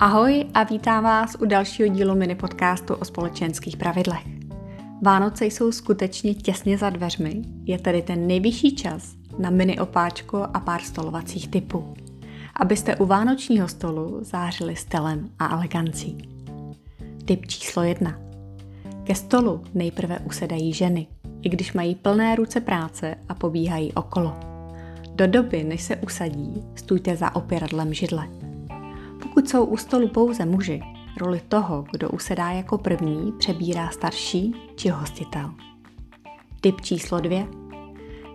Ahoj a vítám vás u dalšího dílu mini podcastu o společenských pravidlech. Vánoce jsou skutečně těsně za dveřmi, je tedy ten nejvyšší čas na mini opáčko a pár stolovacích typů, abyste u vánočního stolu zářili stylem a elegancí. Typ číslo jedna. Ke stolu nejprve usedají ženy, i když mají plné ruce práce a pobíhají okolo. Do doby, než se usadí, stůjte za opěradlem židle – pokud jsou u stolu pouze muži, roli toho, kdo usedá jako první, přebírá starší či hostitel. Typ číslo dvě.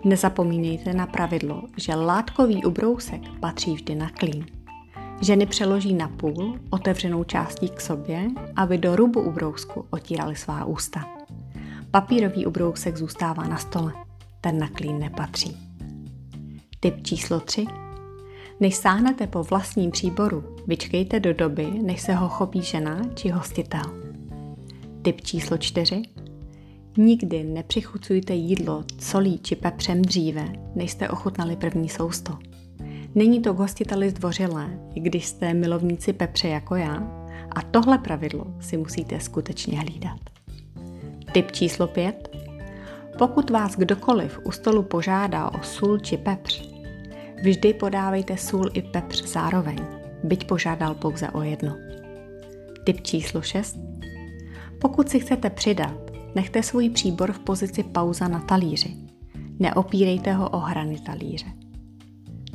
Nezapomínejte na pravidlo, že látkový ubrousek patří vždy na klín. Ženy přeloží na půl, otevřenou částí k sobě, aby do rubu ubrousku otírali svá ústa. Papírový ubrousek zůstává na stole, ten na klín nepatří. Typ číslo 3 než sáhnete po vlastním příboru, vyčkejte do doby, než se ho chopí žena či hostitel. Tip číslo 4. Nikdy nepřichucujte jídlo solí či pepřem dříve, než jste ochutnali první sousto. Není to k hostiteli zdvořilé, i když jste milovníci pepře jako já, a tohle pravidlo si musíte skutečně hlídat. Tip číslo 5. Pokud vás kdokoliv u stolu požádá o sůl či pepř, Vždy podávejte sůl i pepř zároveň, byť požádal pouze o jedno. Tip číslo 6. Pokud si chcete přidat, nechte svůj příbor v pozici pauza na talíři. Neopírejte ho o hrany talíře.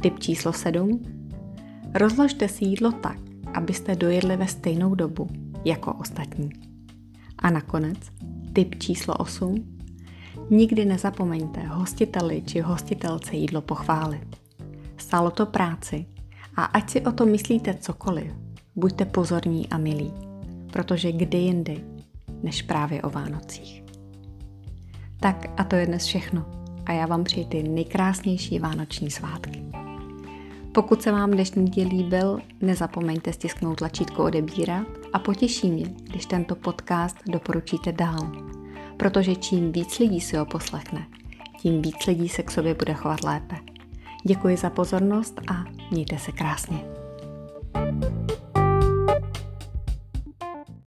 Tip číslo 7. Rozložte si jídlo tak, abyste dojedli ve stejnou dobu jako ostatní. A nakonec tip číslo 8. Nikdy nezapomeňte hostiteli či hostitelce jídlo pochválit. Stálo to práci a ať si o to myslíte cokoliv, buďte pozorní a milí, protože kdy jindy, než právě o Vánocích. Tak a to je dnes všechno a já vám přeji ty nejkrásnější vánoční svátky. Pokud se vám dnešní díl líbil, nezapomeňte stisknout tlačítko odebírat a potěší mě, když tento podcast doporučíte dál, protože čím víc lidí si ho poslechne, tím víc lidí se k sobě bude chovat lépe. Děkuji za pozornost a mějte se krásně.